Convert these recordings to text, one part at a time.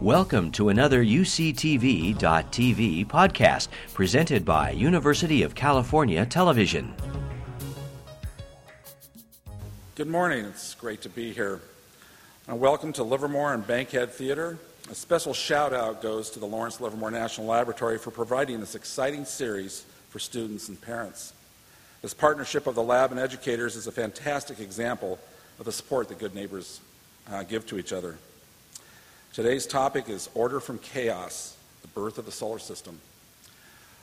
Welcome to another UCTV.tv podcast presented by University of California Television. Good morning. It's great to be here. Uh, welcome to Livermore and Bankhead Theater. A special shout out goes to the Lawrence Livermore National Laboratory for providing this exciting series for students and parents. This partnership of the lab and educators is a fantastic example of the support that good neighbors uh, give to each other. Today's topic is Order from Chaos, the birth of the solar system.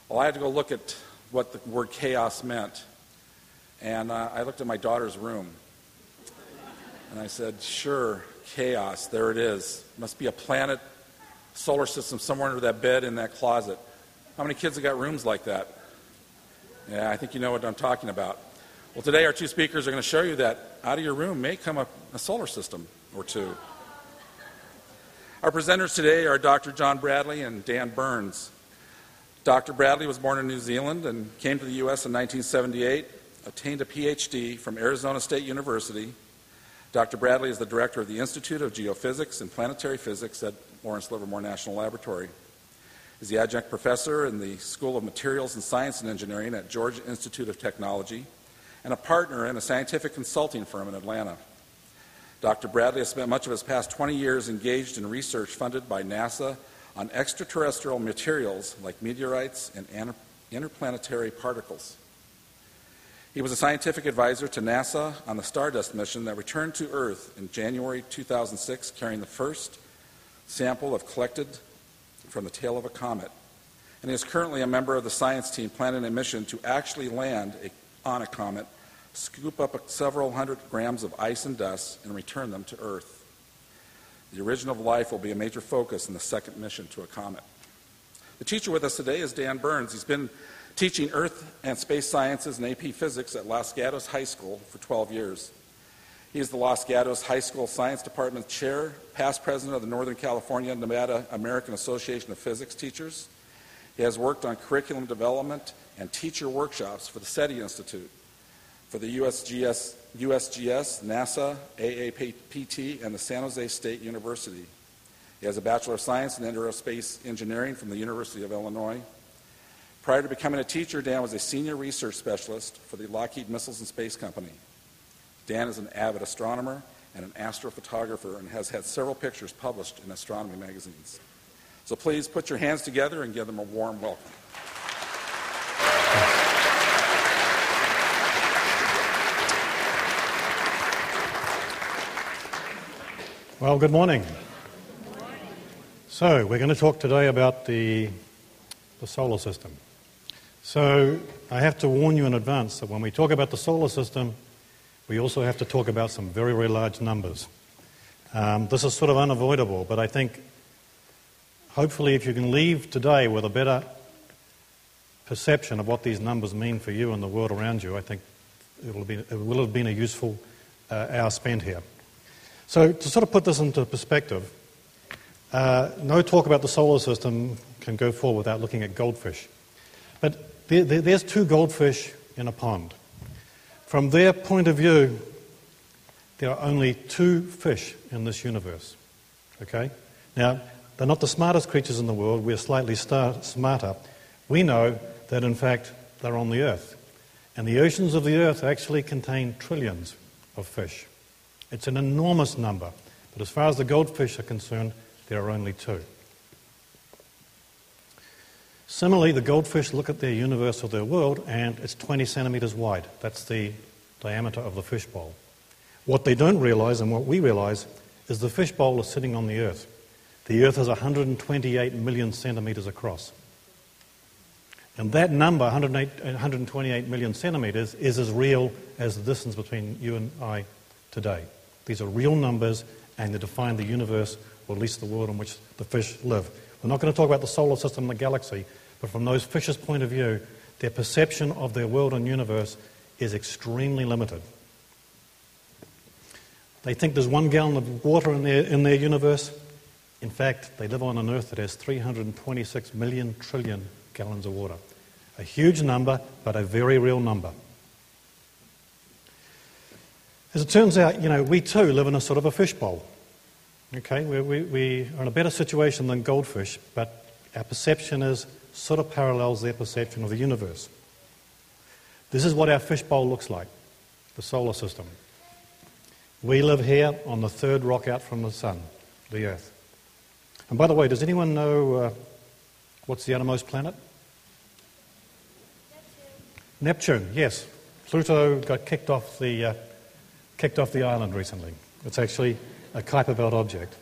Well, I had to go look at what the word chaos meant, and uh, I looked at my daughter's room. And I said, sure, chaos, there it is. Must be a planet, solar system somewhere under that bed in that closet. How many kids have got rooms like that? Yeah, I think you know what I'm talking about. Well, today our two speakers are going to show you that out of your room may come a, a solar system or two. Our presenters today are Dr. John Bradley and Dan Burns. Dr. Bradley was born in New Zealand and came to the U.S. in 1978, obtained a PhD from Arizona State University. Dr. Bradley is the director of the Institute of Geophysics and Planetary Physics at Lawrence Livermore National Laboratory. He's the adjunct professor in the School of Materials and Science and Engineering at Georgia Institute of Technology and a partner in a scientific consulting firm in Atlanta. Dr. Bradley has spent much of his past 20 years engaged in research funded by NASA on extraterrestrial materials like meteorites and interplanetary particles. He was a scientific advisor to NASA on the Stardust mission that returned to Earth in January 2006, carrying the first sample of collected from the tail of a comet. And he is currently a member of the science team planning a mission to actually land a, on a comet scoop up several hundred grams of ice and dust, and return them to Earth. The origin of life will be a major focus in the second mission to a comet. The teacher with us today is Dan Burns. He's been teaching Earth and Space Sciences and AP Physics at Los Gatos High School for 12 years. He is the Los Gatos High School Science Department Chair, past president of the Northern California Nevada American Association of Physics Teachers. He has worked on curriculum development and teacher workshops for the SETI Institute for the USGS, USGS, NASA, AAPT, and the San Jose State University. He has a Bachelor of Science in Aerospace Engineering from the University of Illinois. Prior to becoming a teacher, Dan was a senior research specialist for the Lockheed Missiles and Space Company. Dan is an avid astronomer and an astrophotographer and has had several pictures published in astronomy magazines. So please put your hands together and give them a warm welcome. Well, good morning. So, we're going to talk today about the, the solar system. So, I have to warn you in advance that when we talk about the solar system, we also have to talk about some very, very large numbers. Um, this is sort of unavoidable, but I think hopefully if you can leave today with a better perception of what these numbers mean for you and the world around you, I think it will, be, it will have been a useful uh, hour spent here. So, to sort of put this into perspective, uh, no talk about the solar system can go forward without looking at goldfish. But there, there, there's two goldfish in a pond. From their point of view, there are only two fish in this universe. Okay? Now, they're not the smartest creatures in the world. We're slightly star- smarter. We know that, in fact, they're on the earth. And the oceans of the earth actually contain trillions of fish. It's an enormous number, but as far as the goldfish are concerned, there are only two. Similarly, the goldfish look at their universe or their world, and it's 20 centimeters wide. That's the diameter of the fishbowl. What they don't realize, and what we realize, is the fishbowl is sitting on the earth. The earth is 128 million centimeters across. And that number, 128 million centimeters, is as real as the distance between you and I today. These are real numbers and they define the universe, or at least the world in which the fish live. We're not going to talk about the solar system and the galaxy, but from those fish's point of view, their perception of their world and universe is extremely limited. They think there's one gallon of water in their, in their universe. In fact, they live on an Earth that has 326 million trillion gallons of water. A huge number, but a very real number. As it turns out, you know, we too live in a sort of a fishbowl. Okay, we, we, we are in a better situation than goldfish, but our perception is sort of parallels their perception of the universe. This is what our fishbowl looks like, the solar system. We live here on the third rock out from the sun, the Earth. And by the way, does anyone know uh, what's the outermost planet? Neptune. Neptune, yes. Pluto got kicked off the, uh, kicked off the island recently. It's actually a Kuiper Belt object.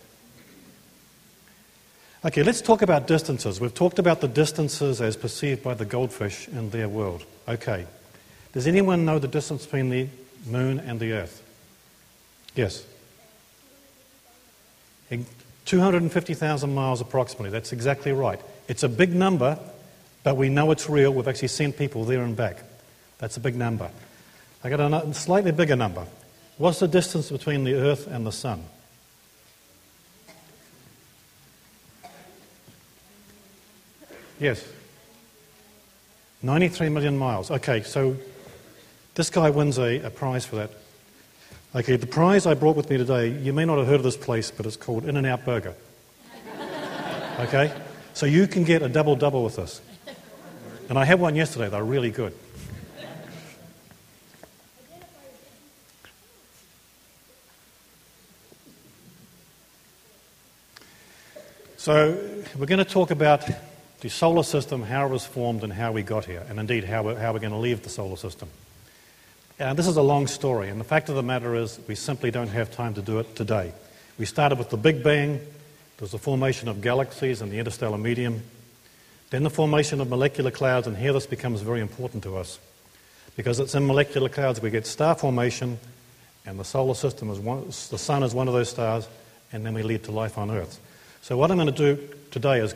Okay, let's talk about distances. We've talked about the distances as perceived by the goldfish in their world. Okay. Does anyone know the distance between the moon and the earth? Yes. 250,000 miles approximately. That's exactly right. It's a big number, but we know it's real. We've actually sent people there and back. That's a big number. I got a slightly bigger number. What's the distance between the earth and the sun? Yes. 93 million miles. Okay, so this guy wins a, a, prize for that. Okay, the prize I brought with me today, you may not have heard of this place, but it's called In N Out Burger. Okay? So you can get a double double with this. And I had one yesterday, they're really good. So, we're going to talk about the solar system, how it was formed, and how we got here, and indeed how we're, how we're going to leave the solar system. Uh, this is a long story, and the fact of the matter is we simply don't have time to do it today. We started with the Big Bang, there's the formation of galaxies and the interstellar medium, then the formation of molecular clouds, and here this becomes very important to us because it's in molecular clouds we get star formation, and the solar system is one, the sun is one of those stars, and then we lead to life on Earth. So, what I'm going to do today is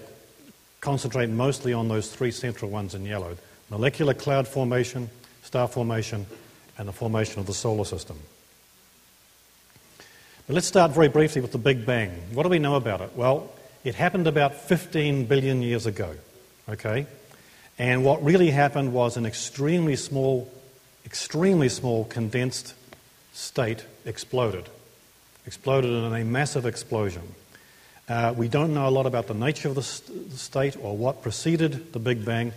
concentrate mostly on those three central ones in yellow molecular cloud formation, star formation, and the formation of the solar system. But let's start very briefly with the Big Bang. What do we know about it? Well, it happened about 15 billion years ago, okay? And what really happened was an extremely small, extremely small condensed state exploded. Exploded in a massive explosion. Uh, we don't know a lot about the nature of the, st- the state or what preceded the Big Bang.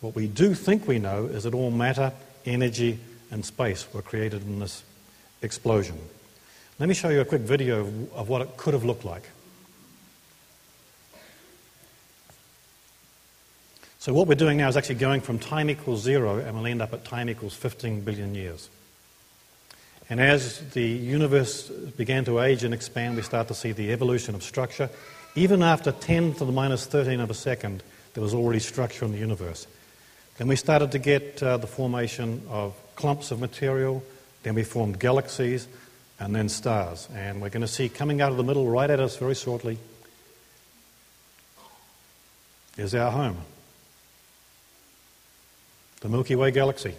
What we do think we know is that all matter, energy, and space were created in this explosion. Let me show you a quick video of, of what it could have looked like. So, what we're doing now is actually going from time equals zero, and we'll end up at time equals 15 billion years. And as the universe began to age and expand, we start to see the evolution of structure. Even after 10 to the minus 13 of a second, there was already structure in the universe. Then we started to get uh, the formation of clumps of material. Then we formed galaxies and then stars. And we're going to see coming out of the middle, right at us very shortly, is our home the Milky Way galaxy.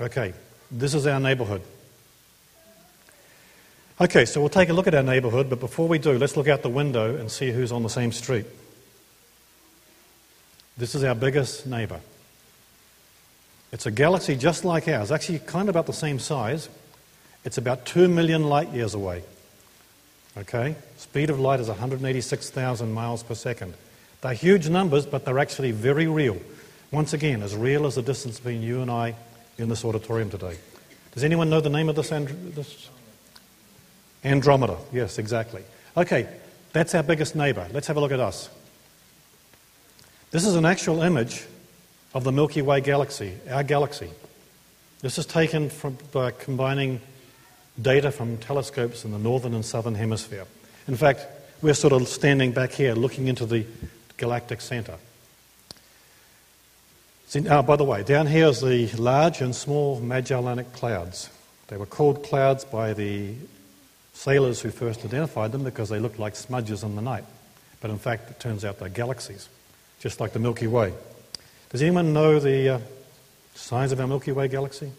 Okay, this is our neighborhood. Okay, so we'll take a look at our neighborhood, but before we do, let's look out the window and see who's on the same street. This is our biggest neighbor. It's a galaxy just like ours, actually, kind of about the same size. It's about 2 million light years away. Okay? Speed of light is 186,000 miles per second. They're huge numbers, but they're actually very real. Once again, as real as the distance between you and I in this auditorium today. Does anyone know the name of this? And- this? Andromeda, yes, exactly. Okay, that's our biggest neighbor. Let's have a look at us. This is an actual image of the Milky Way galaxy, our galaxy. This is taken from, by combining data from telescopes in the northern and southern hemisphere. In fact, we're sort of standing back here looking into the galactic center. See, oh, by the way, down here is the large and small Magellanic clouds. They were called clouds by the sailors who first identified them because they looked like smudges in the night. But in fact, it turns out they're galaxies, just like the Milky Way. Does anyone know the uh, size of our Milky Way galaxy?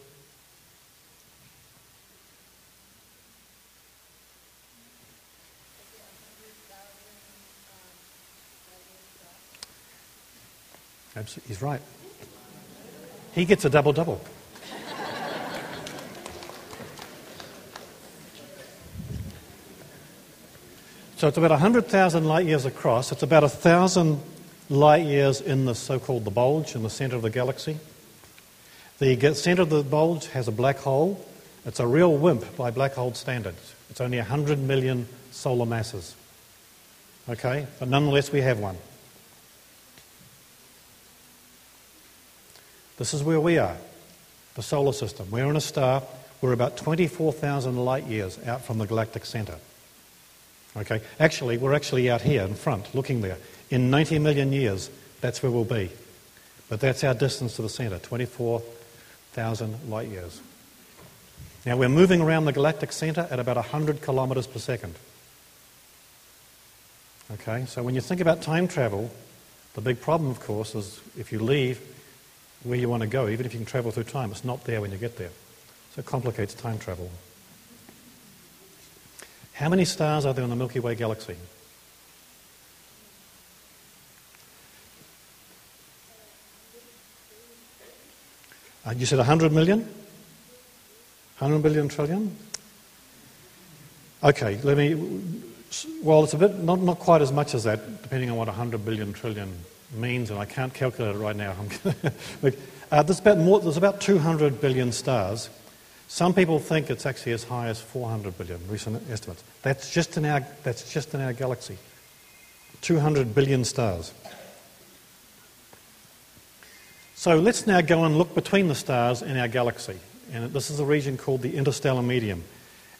Absolutely, he's right. He gets a double double. So it's about 100,000 light years across. It's about 1,000 light years in the so called the bulge in the center of the galaxy. The center of the bulge has a black hole. It's a real wimp by black hole standards. It's only 100 million solar masses. Okay? But nonetheless, we have one. This is where we are, the solar system. We're in a star. We're about 24,000 light years out from the galactic center. Okay? Actually, we're actually out here in front, looking there. In 90 million years, that's where we'll be. But that's our distance to the center, 24,000 light years. Now, we're moving around the galactic center at about 100 kilometers per second. Okay, so when you think about time travel, the big problem, of course, is if you leave where you want to go, even if you can travel through time, it's not there when you get there. So it complicates time travel. How many stars are there in the Milky Way galaxy? Uh, you said 100 million? 100 billion trillion? Okay, let me. Well, it's a bit, not, not quite as much as that, depending on what 100 billion trillion means, and I can't calculate it right now. uh, there's, about more, there's about 200 billion stars. Some people think it's actually as high as 400 billion, recent estimates. That's just in our, that's just in our galaxy. 200 billion stars. So let's now go and look between the stars in our galaxy. And this is a region called the interstellar medium.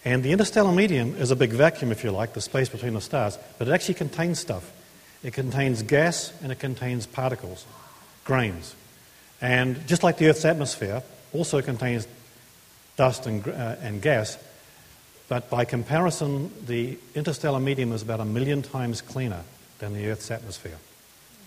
And the interstellar medium is a big vacuum, if you like, the space between the stars, but it actually contains stuff. It contains gas and it contains particles, grains. And just like the Earth's atmosphere, also contains dust and, uh, and gas, but by comparison, the interstellar medium is about a million times cleaner than the Earth's atmosphere.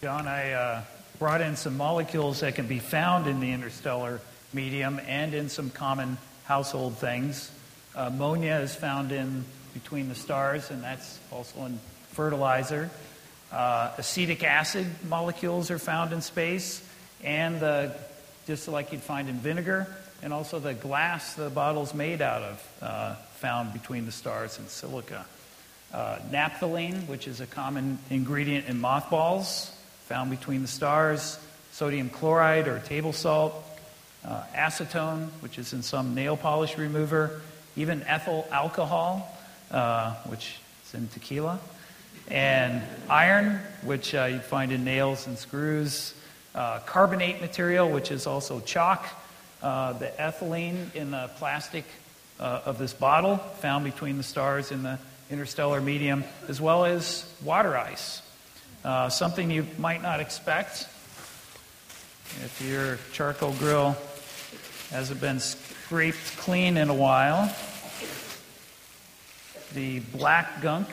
John, I uh, brought in some molecules that can be found in the interstellar medium and in some common household things. ammonia is found in between the stars, and that's also in fertilizer. Uh, acetic acid molecules are found in space, and the, just like you'd find in vinegar, and also the glass the bottle's made out of, uh, found between the stars and silica. Uh, naphthalene, which is a common ingredient in mothballs, found between the stars. Sodium chloride or table salt. Uh, acetone, which is in some nail polish remover. Even ethyl alcohol, uh, which is in tequila and iron, which uh, you find in nails and screws, uh, carbonate material, which is also chalk, uh, the ethylene in the plastic uh, of this bottle found between the stars in the interstellar medium, as well as water ice. Uh, something you might not expect if your charcoal grill hasn't been scraped clean in a while. The black gunk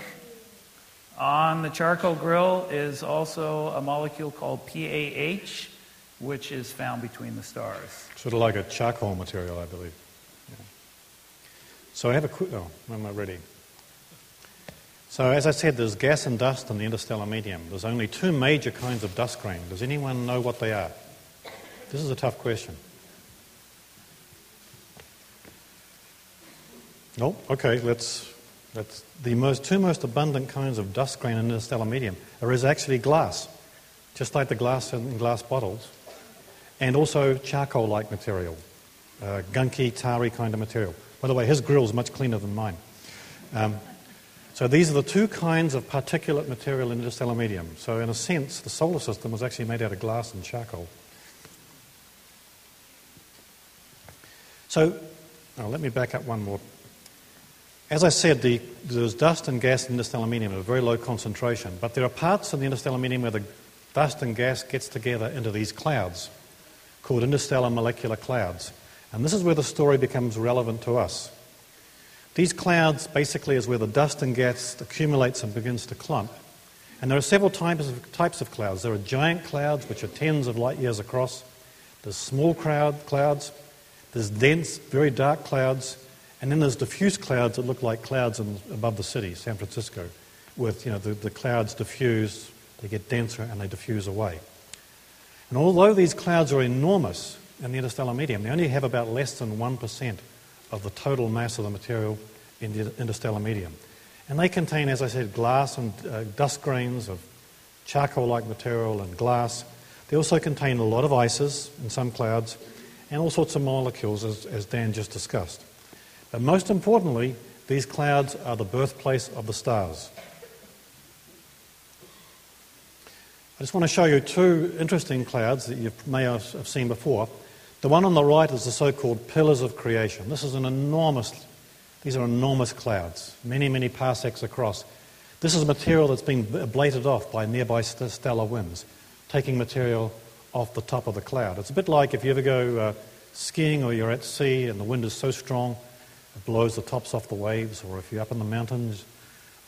on the charcoal grill is also a molecule called PAH, which is found between the stars. Sort of like a charcoal material, I believe. Yeah. So I have a quick. Oh, am I ready? So, as I said, there's gas and dust in the interstellar medium. There's only two major kinds of dust grain. Does anyone know what they are? This is a tough question. No? Okay, let's that's the most, two most abundant kinds of dust grain in interstellar medium are actually glass, just like the glass in glass bottles, and also charcoal-like material, uh, gunky, tarry kind of material. By the way, his grill is much cleaner than mine. Um, so these are the two kinds of particulate material in interstellar medium. So in a sense, the solar system was actually made out of glass and charcoal. So, let me back up one more as I said, the, there's dust and gas in interstellar medium at a very low concentration, but there are parts in the interstellar medium where the dust and gas gets together into these clouds called interstellar molecular clouds. And this is where the story becomes relevant to us. These clouds basically is where the dust and gas accumulates and begins to clump. And there are several types of, types of clouds. There are giant clouds, which are tens of light years across. There's small cloud, clouds. There's dense, very dark clouds. And then there's diffuse clouds that look like clouds in, above the city, San Francisco, with you know, the, the clouds diffuse, they get denser, and they diffuse away. And although these clouds are enormous in the interstellar medium, they only have about less than 1% of the total mass of the material in the interstellar medium. And they contain, as I said, glass and uh, dust grains of charcoal like material and glass. They also contain a lot of ices in some clouds and all sorts of molecules, as, as Dan just discussed. But most importantly, these clouds are the birthplace of the stars. I just want to show you two interesting clouds that you may have seen before. The one on the right is the so called pillars of creation. This is an enormous, these are enormous clouds, many, many parsecs across. This is material that's been ablated off by nearby stellar winds, taking material off the top of the cloud. It's a bit like if you ever go uh, skiing or you're at sea and the wind is so strong it blows the tops off the waves, or if you're up in the mountains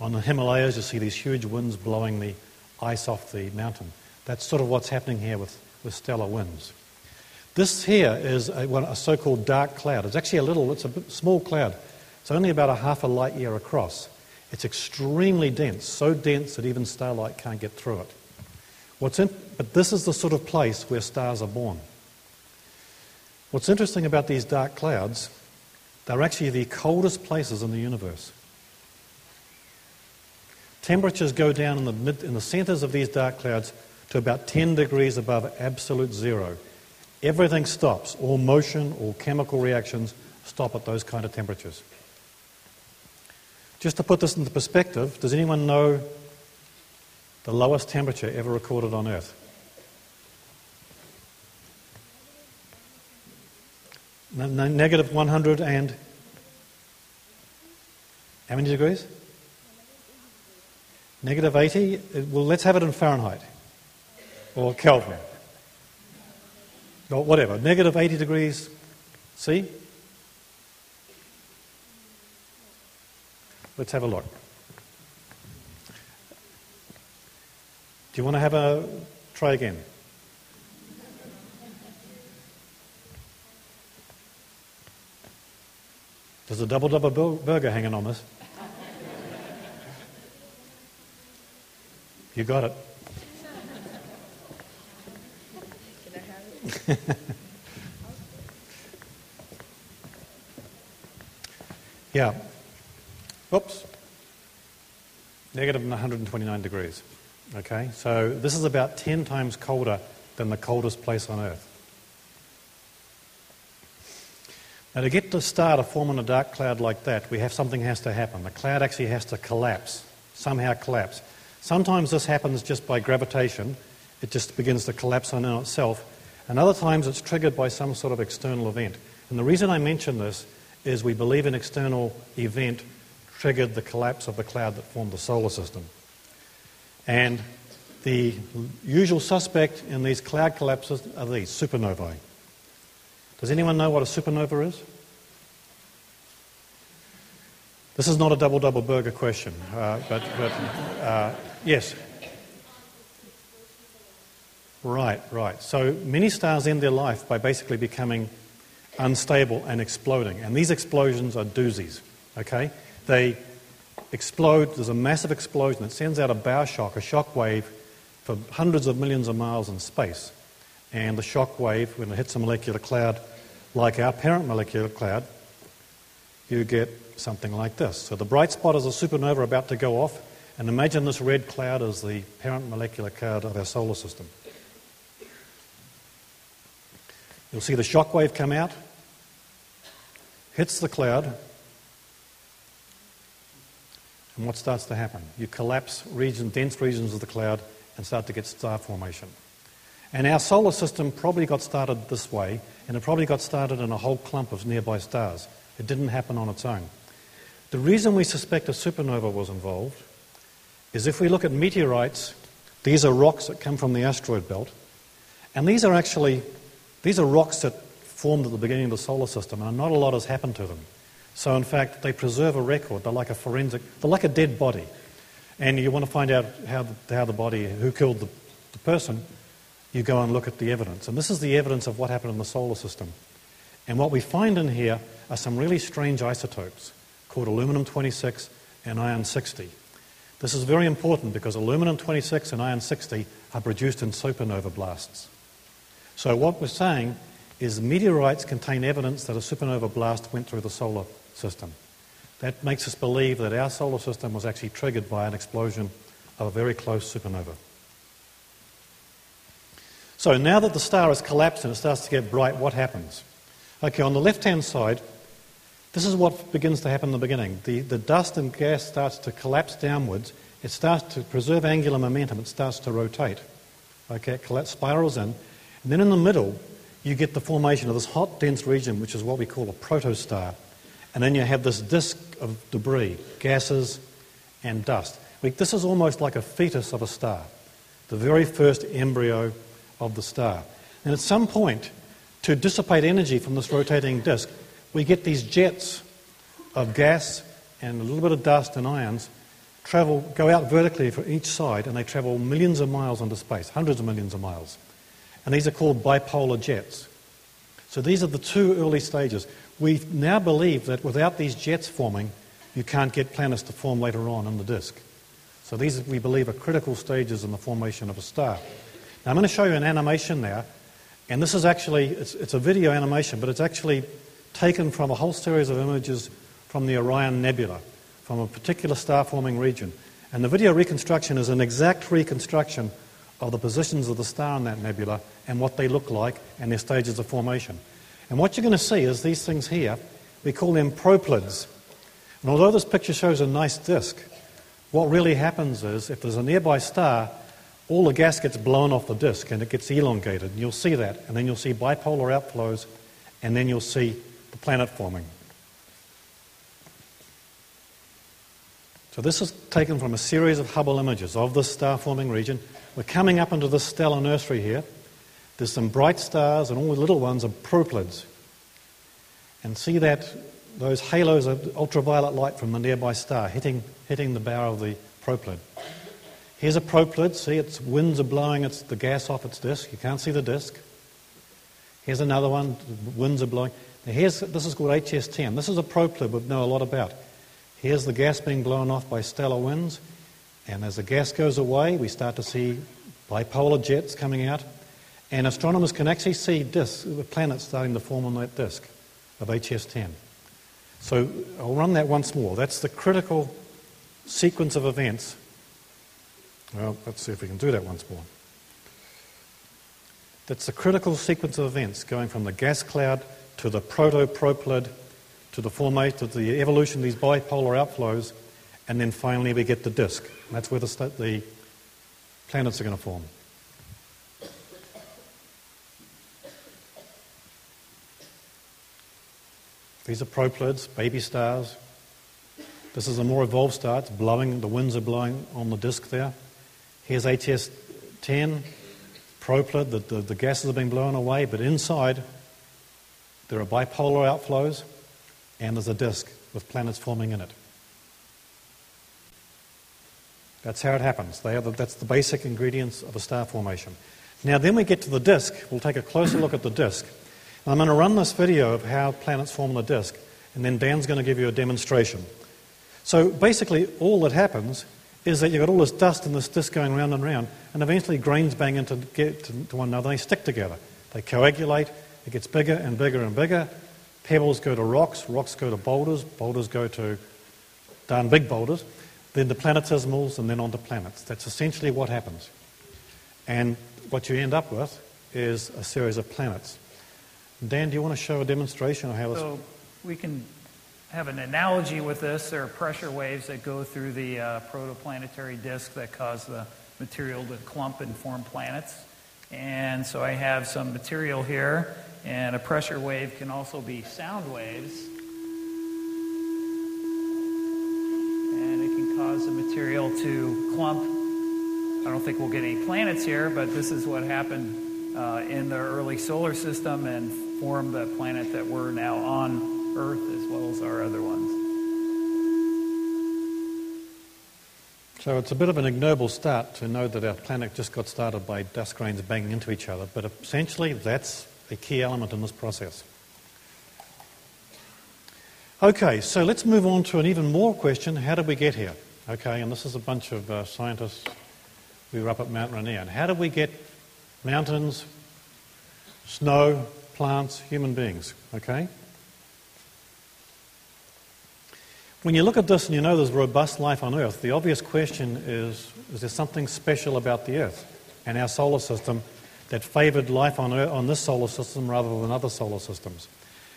on the Himalayas, you see these huge winds blowing the ice off the mountain. That's sort of what's happening here with, with stellar winds. This here is a, a so called dark cloud. It's actually a little, it's a small cloud. It's only about a half a light year across. It's extremely dense, so dense that even starlight can't get through it. What's in, but this is the sort of place where stars are born. What's interesting about these dark clouds, they're actually the coldest places in the universe. Temperatures go down in the, mid, in the centers of these dark clouds to about 10 degrees above absolute zero. Everything stops. All motion, all chemical reactions stop at those kind of temperatures. Just to put this into perspective, does anyone know the lowest temperature ever recorded on Earth? Negative 100 and. How many degrees? Negative 80? Well, let's have it in Fahrenheit or Kelvin or whatever. Negative 80 degrees See? Let's have a look. Do you want to have a try again? There's a double double burger hanging on this. You got it. yeah. Oops. Negative 129 degrees. Okay, so this is about 10 times colder than the coldest place on Earth. Now, to get the star to form in a dark cloud like that, we have something has to happen. The cloud actually has to collapse, somehow collapse. Sometimes this happens just by gravitation, it just begins to collapse on itself. And other times it's triggered by some sort of external event. And the reason I mention this is we believe an external event triggered the collapse of the cloud that formed the solar system. And the usual suspect in these cloud collapses are these supernovae. Does anyone know what a supernova is? This is not a double double burger question, uh, but, but uh, yes. Right, right. So many stars end their life by basically becoming unstable and exploding. And these explosions are doozies, okay? They explode, there's a massive explosion that sends out a bow shock, a shock wave, for hundreds of millions of miles in space. And the shock wave, when it hits a molecular cloud, like our parent molecular cloud, you get something like this. So the bright spot is a supernova about to go off, and imagine this red cloud as the parent molecular cloud of our solar system. You'll see the shock wave come out, hits the cloud, and what starts to happen? You collapse region, dense regions of the cloud and start to get star formation. And our solar system probably got started this way, and it probably got started in a whole clump of nearby stars. It didn't happen on its own. The reason we suspect a supernova was involved is if we look at meteorites, these are rocks that come from the asteroid belt, and these are actually these are rocks that formed at the beginning of the solar system, and not a lot has happened to them. So, in fact, they preserve a record. They're like a forensic, they're like a dead body. And you want to find out how the, how the body, who killed the, the person, you go and look at the evidence. And this is the evidence of what happened in the solar system. And what we find in here are some really strange isotopes called aluminum 26 and iron 60. This is very important because aluminum 26 and iron 60 are produced in supernova blasts. So, what we're saying is meteorites contain evidence that a supernova blast went through the solar system. That makes us believe that our solar system was actually triggered by an explosion of a very close supernova. So now that the star has collapsed and it starts to get bright, what happens? Okay, on the left hand side, this is what begins to happen in the beginning. The, the dust and gas starts to collapse downwards. It starts to preserve angular momentum. It starts to rotate. Okay, it spirals in. And then in the middle, you get the formation of this hot, dense region, which is what we call a protostar. And then you have this disk of debris, gases, and dust. This is almost like a fetus of a star, the very first embryo of the star. And at some point, to dissipate energy from this rotating disk, we get these jets of gas and a little bit of dust and ions travel, go out vertically for each side, and they travel millions of miles into space, hundreds of millions of miles. And these are called bipolar jets. So these are the two early stages. We now believe that without these jets forming, you can't get planets to form later on in the disk. So these, we believe, are critical stages in the formation of a star. Now I'm going to show you an animation now, and this is actually, it's, it's a video animation, but it's actually taken from a whole series of images from the Orion Nebula, from a particular star forming region. And the video reconstruction is an exact reconstruction of the positions of the star in that nebula and what they look like and their stages of formation. And what you're going to see is these things here, we call them proplyds. And although this picture shows a nice disk, what really happens is if there's a nearby star, all the gas gets blown off the disk and it gets elongated. And you'll see that. And then you'll see bipolar outflows, and then you'll see planet forming. So this is taken from a series of Hubble images of this star forming region. We're coming up into the stellar nursery here. There's some bright stars, and all the little ones are proplyds. And see that those halos of ultraviolet light from the nearby star hitting, hitting the bow of the proplyd. Here's a proplyd. See, its winds are blowing its, the gas off its disk. You can't see the disk. Here's another one. The winds are blowing. Now here's, this is called HS10. This is a proplyd we know a lot about. Here's the gas being blown off by stellar winds. And as the gas goes away, we start to see bipolar jets coming out. And astronomers can actually see disks, planets starting to form on that disk of HS10. So I'll run that once more. That's the critical sequence of events. Well, let's see if we can do that once more. That's the critical sequence of events going from the gas cloud to the proto-proplyd to the formation, to the evolution of these bipolar outflows, and then finally we get the disk. That's where the, the planets are going to form. These are proplyds, baby stars. This is a more evolved star. It's blowing, the winds are blowing on the disk there. Here's ATS 10, proplyd. The, the, the gases have been blown away, but inside there are bipolar outflows and there's a disk with planets forming in it. That's how it happens. The, that's the basic ingredients of a star formation. Now, then we get to the disk. We'll take a closer look at the disk. I'm going to run this video of how planets form the disk, and then Dan's going to give you a demonstration. So basically, all that happens is that you've got all this dust in this disk going round and round, and eventually grains bang into get to one another, they stick together. They coagulate, it gets bigger and bigger and bigger. Pebbles go to rocks, rocks go to boulders, boulders go to darn big boulders, then to planetesimals, and then on to planets. That's essentially what happens. And what you end up with is a series of planets. Dan, do you want to show a demonstration of how this? So we can have an analogy with this. There are pressure waves that go through the uh, protoplanetary disk that cause the material to clump and form planets. And so I have some material here, and a pressure wave can also be sound waves. And it can cause the material to clump. I don't think we'll get any planets here, but this is what happened uh, in the early solar system and formed the planet that we're now on Earth as well as our other ones. So it's a bit of an ignoble start to know that our planet just got started by dust grains banging into each other, but essentially that's a key element in this process. Okay, so let's move on to an even more question how did we get here? Okay, and this is a bunch of uh, scientists. We were up at Mount Rainier. And how did we get mountains, snow, plants, human beings. Okay? when you look at this and you know there's robust life on Earth, the obvious question is is there something special about the Earth and our solar system that favored life on, Earth, on this solar system rather than other solar systems?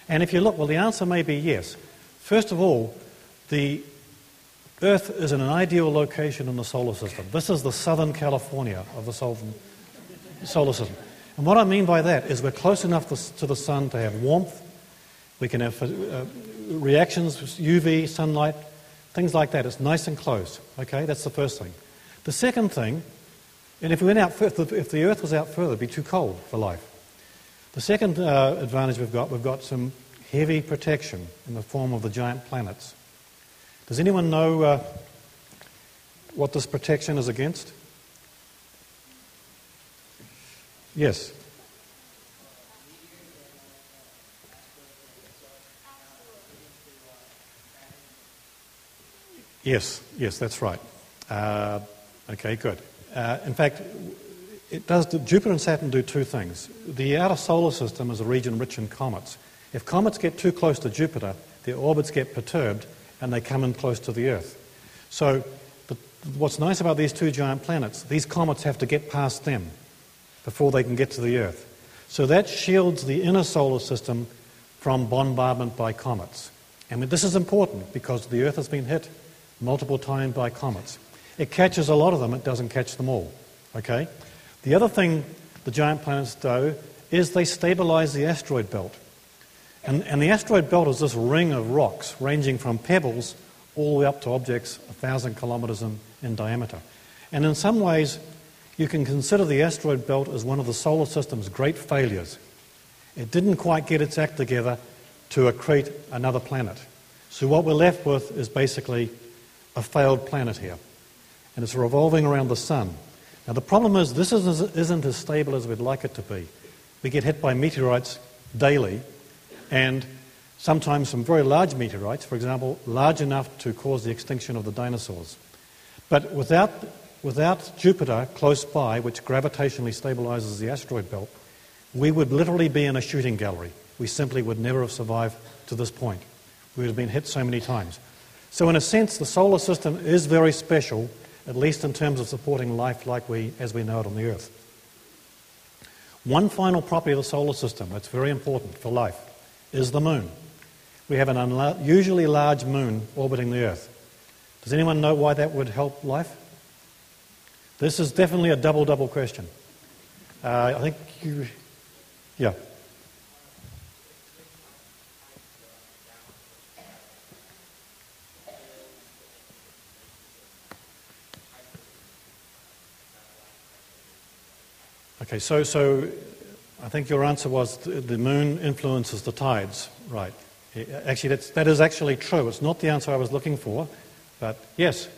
And if you look, well, the answer may be yes. First of all, the Earth is in an ideal location in the solar system. This is the southern California of the solar system. And what I mean by that is we're close enough to the sun to have warmth, we can have uh, reactions, UV, sunlight, things like that. It's nice and close. Okay, that's the first thing. The second thing, and if we went out, if the Earth was out further, it'd be too cold for life. The second uh, advantage we've got, we've got some heavy protection in the form of the giant planets. Does anyone know uh, what this protection is against? Yes. Yes, yes, that's right. Uh, okay, good. Uh, in fact, it does. Jupiter and Saturn do two things. The outer solar system is a region rich in comets. If comets get too close to Jupiter, their orbits get perturbed and they come in close to the Earth. So, the, what's nice about these two giant planets, these comets have to get past them before they can get to the Earth. So that shields the inner solar system from bombardment by comets. And this is important because the Earth has been hit multiple times by comets. It catches a lot of them, it doesn't catch them all. Okay? The other thing the giant planets do is they stabilize the asteroid belt. And, and the asteroid belt is this ring of rocks ranging from pebbles all the way up to objects a thousand kilometers in, in diameter. And in some ways, you can consider the asteroid belt as one of the solar system's great failures. It didn't quite get its act together to accrete another planet. So what we're left with is basically a failed planet here. And it's revolving around the sun. Now, the problem is this isn't as stable as we'd like it to be. We get hit by meteorites daily, and sometimes some very large meteorites, for example, large enough to cause the extinction of the dinosaurs. But without, without Jupiter close by, which gravitationally stabilizes the asteroid belt, we would literally be in a shooting gallery. We simply would never have survived to this point. We would have been hit so many times. So, in a sense, the solar system is very special, at least in terms of supporting life like we, as we know it on the Earth. One final property of the solar system that's very important for life is the moon. We have an unusually large moon orbiting the Earth. Does anyone know why that would help life? This is definitely a double double question. Uh, I think you. Yeah. Okay, so, so I think your answer was the moon influences the tides, right? Actually, that's, that is actually true. It's not the answer I was looking for, but yes.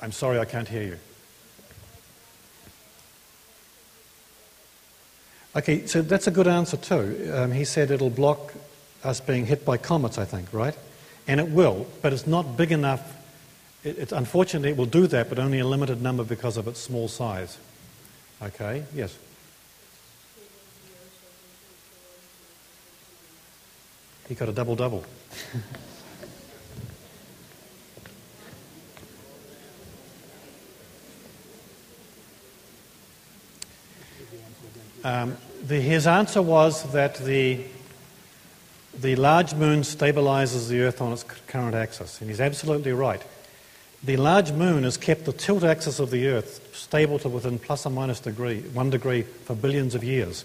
I'm sorry, I can't hear you. Okay, so that's a good answer too. Um, he said it'll block us being hit by comets, I think, right? And it will, but it's not big enough it, unfortunately, it will do that, but only a limited number because of its small size. Okay, yes. He got a double double. um, the, his answer was that the, the large moon stabilizes the Earth on its current axis, and he's absolutely right. The large moon has kept the tilt axis of the Earth stable to within plus or minus degree, one degree for billions of years.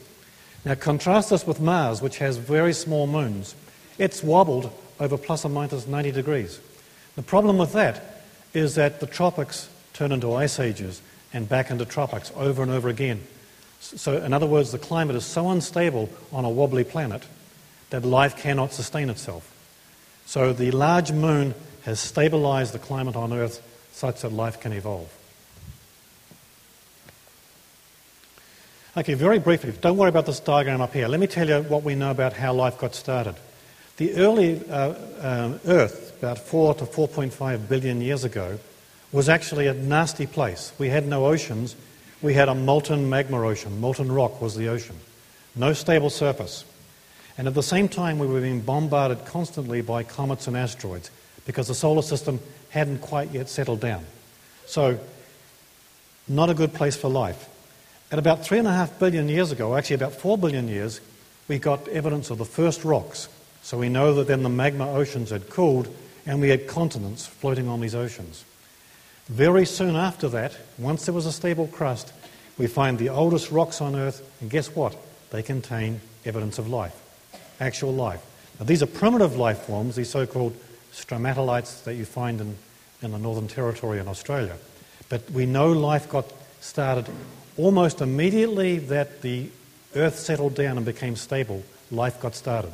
Now contrast this with Mars, which has very small moons. It's wobbled over plus or minus 90 degrees. The problem with that is that the tropics turn into ice ages and back into tropics over and over again. So, in other words, the climate is so unstable on a wobbly planet that life cannot sustain itself. So, the large moon has stabilized the climate on Earth such that life can evolve. Okay, very briefly, don't worry about this diagram up here. Let me tell you what we know about how life got started. The early uh, um, Earth, about 4 to 4.5 billion years ago, was actually a nasty place. We had no oceans. We had a molten magma ocean. Molten rock was the ocean. No stable surface. And at the same time, we were being bombarded constantly by comets and asteroids because the solar system hadn't quite yet settled down. So, not a good place for life. At about three and a half billion years ago, actually about four billion years, we got evidence of the first rocks. So we know that then the magma oceans had cooled and we had continents floating on these oceans. Very soon after that, once there was a stable crust, we find the oldest rocks on Earth, and guess what? They contain evidence of life, actual life. Now, these are primitive life forms, these so called stromatolites that you find in, in the Northern Territory in Australia. But we know life got started almost immediately that the Earth settled down and became stable, life got started.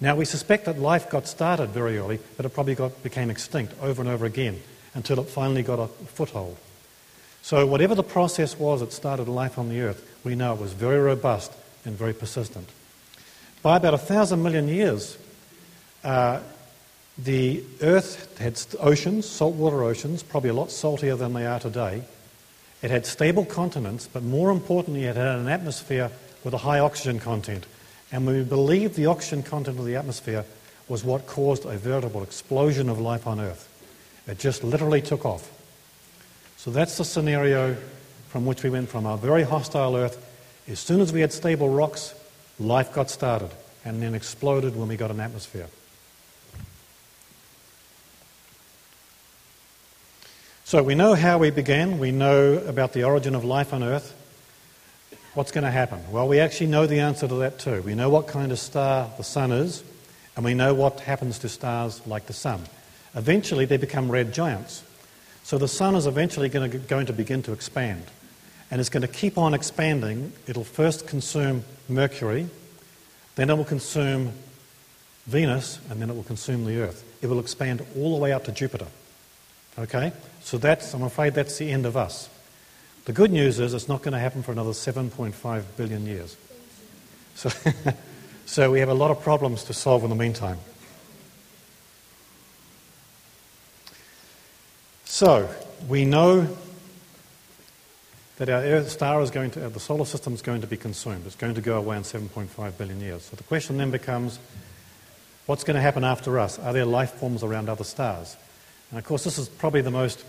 Now, we suspect that life got started very early, but it probably got, became extinct over and over again until it finally got a foothold. So, whatever the process was that started life on the Earth, we know it was very robust and very persistent. By about a thousand million years, uh, the Earth had oceans, saltwater oceans, probably a lot saltier than they are today. It had stable continents, but more importantly, it had an atmosphere with a high oxygen content. And we believe the oxygen content of the atmosphere was what caused a veritable explosion of life on Earth. It just literally took off. So that's the scenario from which we went from a very hostile Earth. As soon as we had stable rocks, life got started and then exploded when we got an atmosphere. So we know how we began, we know about the origin of life on Earth. What's going to happen? Well, we actually know the answer to that too. We know what kind of star the sun is, and we know what happens to stars like the sun. Eventually, they become red giants. So the sun is eventually going to, going to begin to expand. And it's going to keep on expanding. It'll first consume Mercury, then it will consume Venus, and then it will consume the Earth. It will expand all the way up to Jupiter. Okay? So that's, I'm afraid that's the end of us. The good news is it's not going to happen for another 7.5 billion years. So, so we have a lot of problems to solve in the meantime. So we know that our star is going to, the solar system is going to be consumed. It's going to go away in 7.5 billion years. So the question then becomes, what's going to happen after us? Are there life forms around other stars? And of course, this is probably the most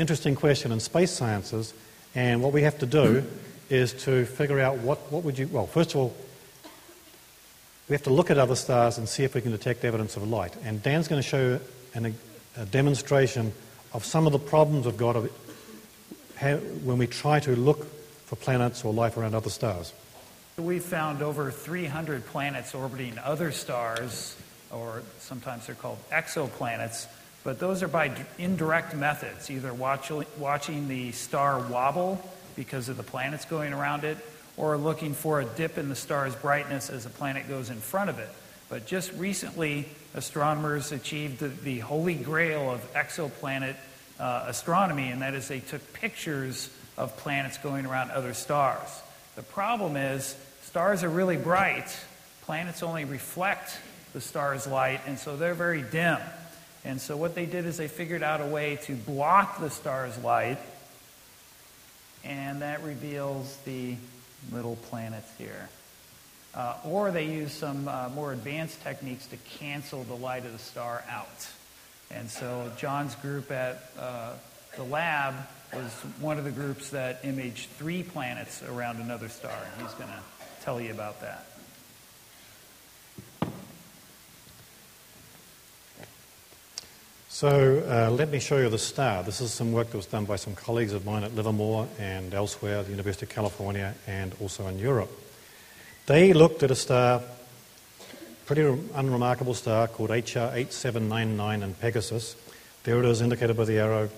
interesting question in space sciences. And what we have to do is to figure out what, what would you, well, first of all, we have to look at other stars and see if we can detect evidence of light. And Dan's going to show an, a demonstration of some of the problems we've got of when we try to look for planets or life around other stars. We've found over 300 planets orbiting other stars, or sometimes they're called exoplanets, but those are by indirect methods, either watch, watching the star wobble because of the planets going around it, or looking for a dip in the star's brightness as a planet goes in front of it. But just recently, astronomers achieved the, the holy grail of exoplanet uh, astronomy, and that is they took pictures of planets going around other stars. The problem is, stars are really bright, planets only reflect the star's light, and so they're very dim. And so what they did is they figured out a way to block the star's light, and that reveals the little planets here. Uh, or they used some uh, more advanced techniques to cancel the light of the star out. And so John's group at uh, the lab was one of the groups that imaged three planets around another star. And he's going to tell you about that. So uh, let me show you the star. This is some work that was done by some colleagues of mine at Livermore and elsewhere, the University of California and also in Europe. They looked at a star, pretty unremarkable star called HR 8799 in Pegasus. There it is indicated by the arrow.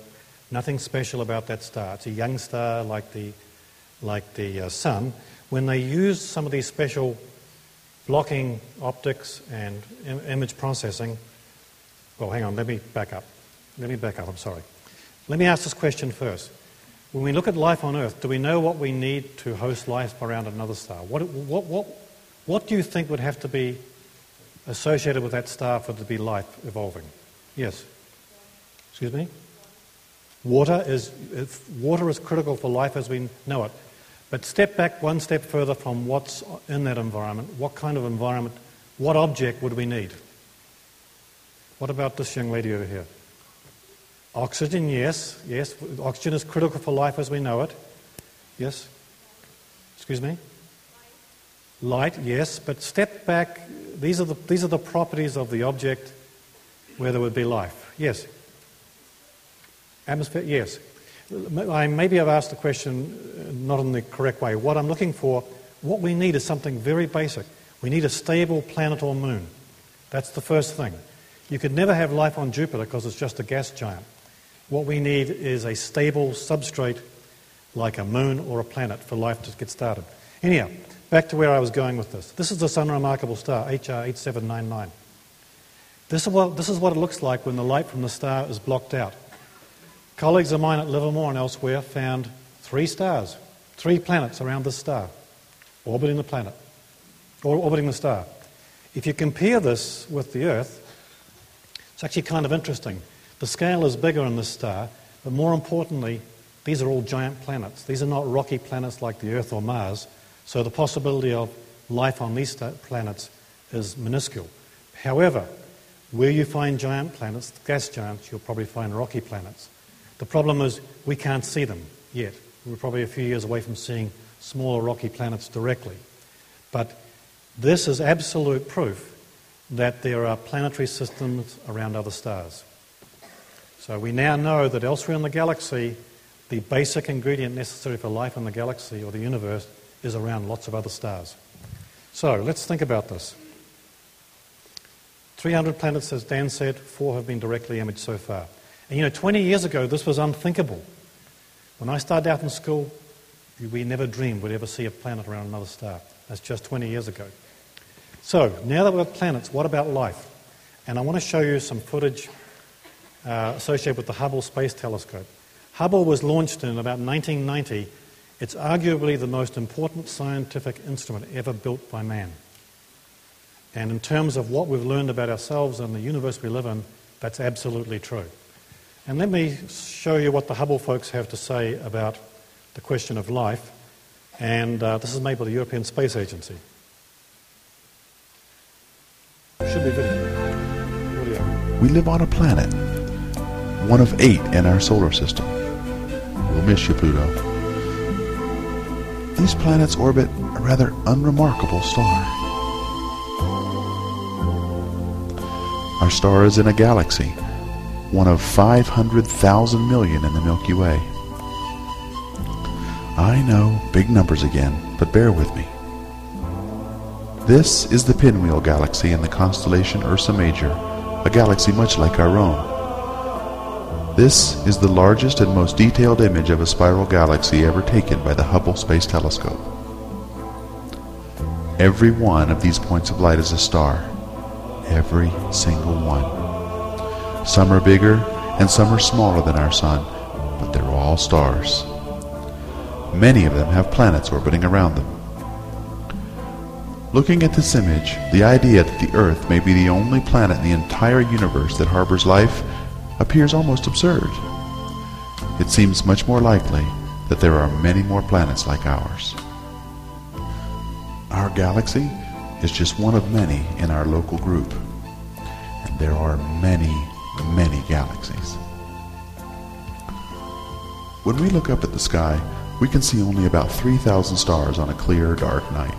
Nothing special about that star. It's a young star like the, like the uh, sun. When they used some of these special blocking optics and Im- image processing, well, hang on, let me back up. Let me back up, I'm sorry. Let me ask this question first. When we look at life on Earth, do we know what we need to host life around another star? What, what, what, what do you think would have to be associated with that star for there to be life evolving? Yes? Excuse me? Water is, water is critical for life as we know it. But step back one step further from what's in that environment. What kind of environment, what object would we need? What about this young lady over here? Oxygen, yes, yes. Oxygen is critical for life as we know it. Yes? Excuse me? Light, yes, but step back. These are the, these are the properties of the object where there would be life. Yes? Atmosphere, yes. I, maybe I've asked the question uh, not in the correct way. What I'm looking for, what we need is something very basic. We need a stable planet or moon. That's the first thing. You could never have life on Jupiter because it's just a gas giant. What we need is a stable substrate like a moon or a planet for life to get started. Anyhow, back to where I was going with this. This is the Sun Remarkable Star, HR 8799. This is, what, this is what it looks like when the light from the star is blocked out. Colleagues of mine at Livermore and elsewhere found three stars, three planets around this star, orbiting the planet, or orbiting the star. If you compare this with the Earth, it's actually kind of interesting. The scale is bigger in this star, but more importantly, these are all giant planets. These are not rocky planets like the Earth or Mars, so the possibility of life on these planets is minuscule. However, where you find giant planets, gas giants, you'll probably find rocky planets. The problem is we can't see them yet. We're probably a few years away from seeing smaller rocky planets directly. But this is absolute proof that there are planetary systems around other stars. So we now know that elsewhere in the galaxy, the basic ingredient necessary for life in the galaxy or the universe is around lots of other stars. So let's think about this. 300 planets, as Dan said, four have been directly imaged so far. And you know, 20 years ago, this was unthinkable. When I started out in school, we never dreamed we'd ever see a planet around another star. That's just 20 years ago. So, now that we've got planets, what about life? And I want to show you some footage uh, associated with the Hubble Space Telescope. Hubble was launched in about 1990. It's arguably the most important scientific instrument ever built by man. And in terms of what we've learned about ourselves and the universe we live in, that's absolutely true. And let me show you what the Hubble folks have to say about the question of life. And uh, this is made by the European Space Agency. Should be video. We live on a planet, one of eight in our solar system. We'll miss you, Pluto. These planets orbit a rather unremarkable star. Our star is in a galaxy one of 500,000 million in the Milky Way. I know, big numbers again, but bear with me. This is the Pinwheel Galaxy in the constellation Ursa Major, a galaxy much like our own. This is the largest and most detailed image of a spiral galaxy ever taken by the Hubble Space Telescope. Every one of these points of light is a star. Every single one. Some are bigger and some are smaller than our sun, but they're all stars. Many of them have planets orbiting around them. Looking at this image, the idea that the Earth may be the only planet in the entire universe that harbors life appears almost absurd. It seems much more likely that there are many more planets like ours. Our galaxy is just one of many in our local group, and there are many, many galaxies. When we look up at the sky, we can see only about 3,000 stars on a clear, dark night.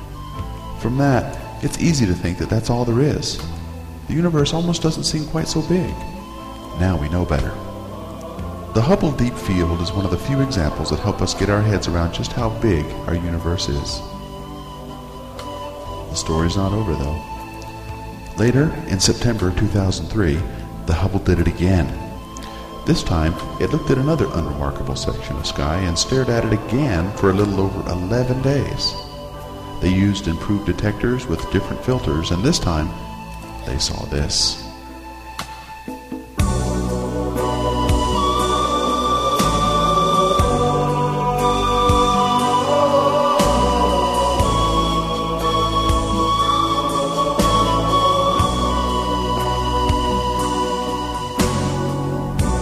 From that, it's easy to think that that's all there is. The universe almost doesn't seem quite so big. Now we know better. The Hubble Deep Field is one of the few examples that help us get our heads around just how big our universe is. The story's not over though. Later, in September 2003, the Hubble did it again. This time, it looked at another unremarkable section of sky and stared at it again for a little over 11 days. They used improved detectors with different filters, and this time, they saw this.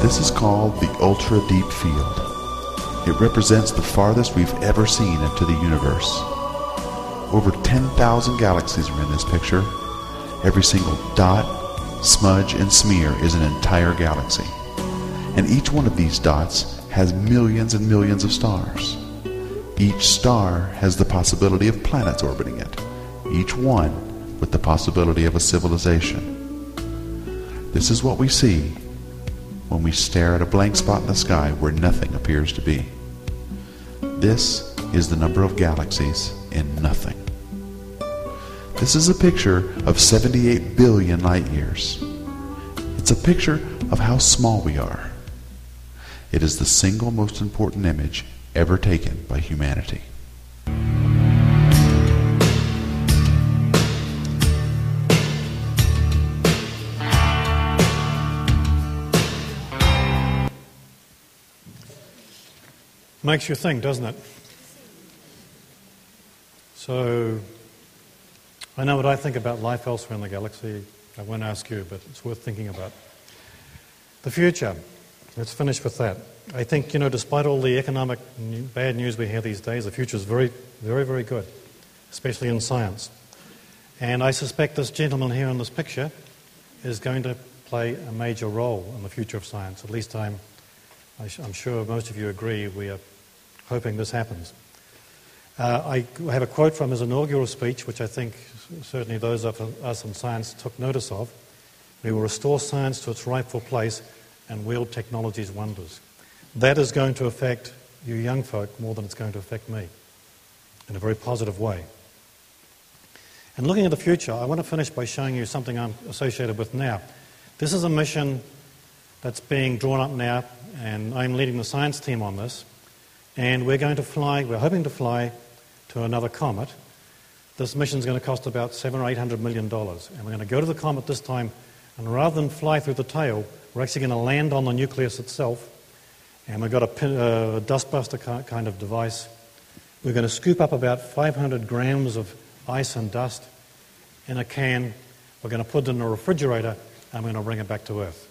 This is called the ultra deep field. It represents the farthest we've ever seen into the universe. Over 10,000 galaxies are in this picture. Every single dot, smudge, and smear is an entire galaxy. And each one of these dots has millions and millions of stars. Each star has the possibility of planets orbiting it, each one with the possibility of a civilization. This is what we see when we stare at a blank spot in the sky where nothing appears to be. This is the number of galaxies in nothing. This is a picture of 78 billion light years. It's a picture of how small we are. It is the single most important image ever taken by humanity. Makes you think, doesn't it? So, I know what I think about life elsewhere in the galaxy. I won't ask you, but it's worth thinking about. The future. Let's finish with that. I think, you know, despite all the economic bad news we hear these days, the future is very, very, very good, especially in science. And I suspect this gentleman here in this picture is going to play a major role in the future of science. At least I'm, I'm sure most of you agree we are hoping this happens. Uh, I have a quote from his inaugural speech, which I think certainly those of us in science took notice of. We will restore science to its rightful place and wield technology's wonders. That is going to affect you young folk more than it's going to affect me in a very positive way. And looking at the future, I want to finish by showing you something I'm associated with now. This is a mission that's being drawn up now, and I'm leading the science team on this. And we're going to fly, we're hoping to fly to another comet. This mission is going to cost about seven or eight hundred million dollars. And we're going to go to the comet this time, and rather than fly through the tail, we're actually going to land on the nucleus itself. And we've got a pin, uh, dustbuster kind of device. We're going to scoop up about 500 grams of ice and dust in a can. We're going to put it in a refrigerator, and we're going to bring it back to Earth.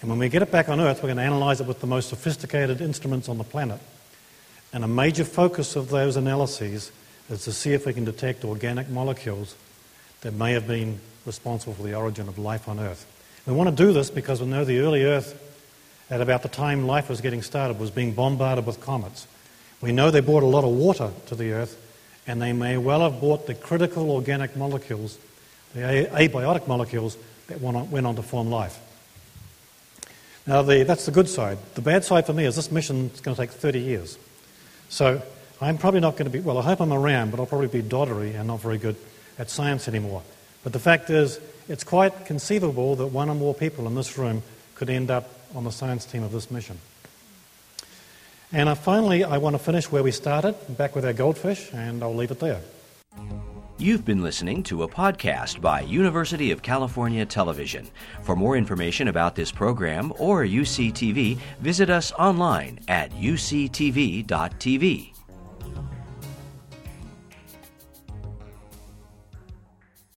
And when we get it back on Earth, we're going to analyze it with the most sophisticated instruments on the planet. And a major focus of those analyses is to see if we can detect organic molecules that may have been responsible for the origin of life on Earth. We want to do this because we know the early Earth, at about the time life was getting started, was being bombarded with comets. We know they brought a lot of water to the Earth, and they may well have brought the critical organic molecules, the abiotic molecules, that went on, to form life. Now, the, that's the good side. The bad side for me is this mission is going to take 30 years. So I'm probably not going to be, well, I hope I'm around, but I'll probably be doddery and not very good at science anymore. But the fact is, it's quite conceivable that one or more people in this room could end up on the science team of this mission. And uh, finally, I want to finish where we started, back with our goldfish, and I'll leave it there. You've been listening to a podcast by University of California Television. For more information about this program or UCTV, visit us online at uctv.tv.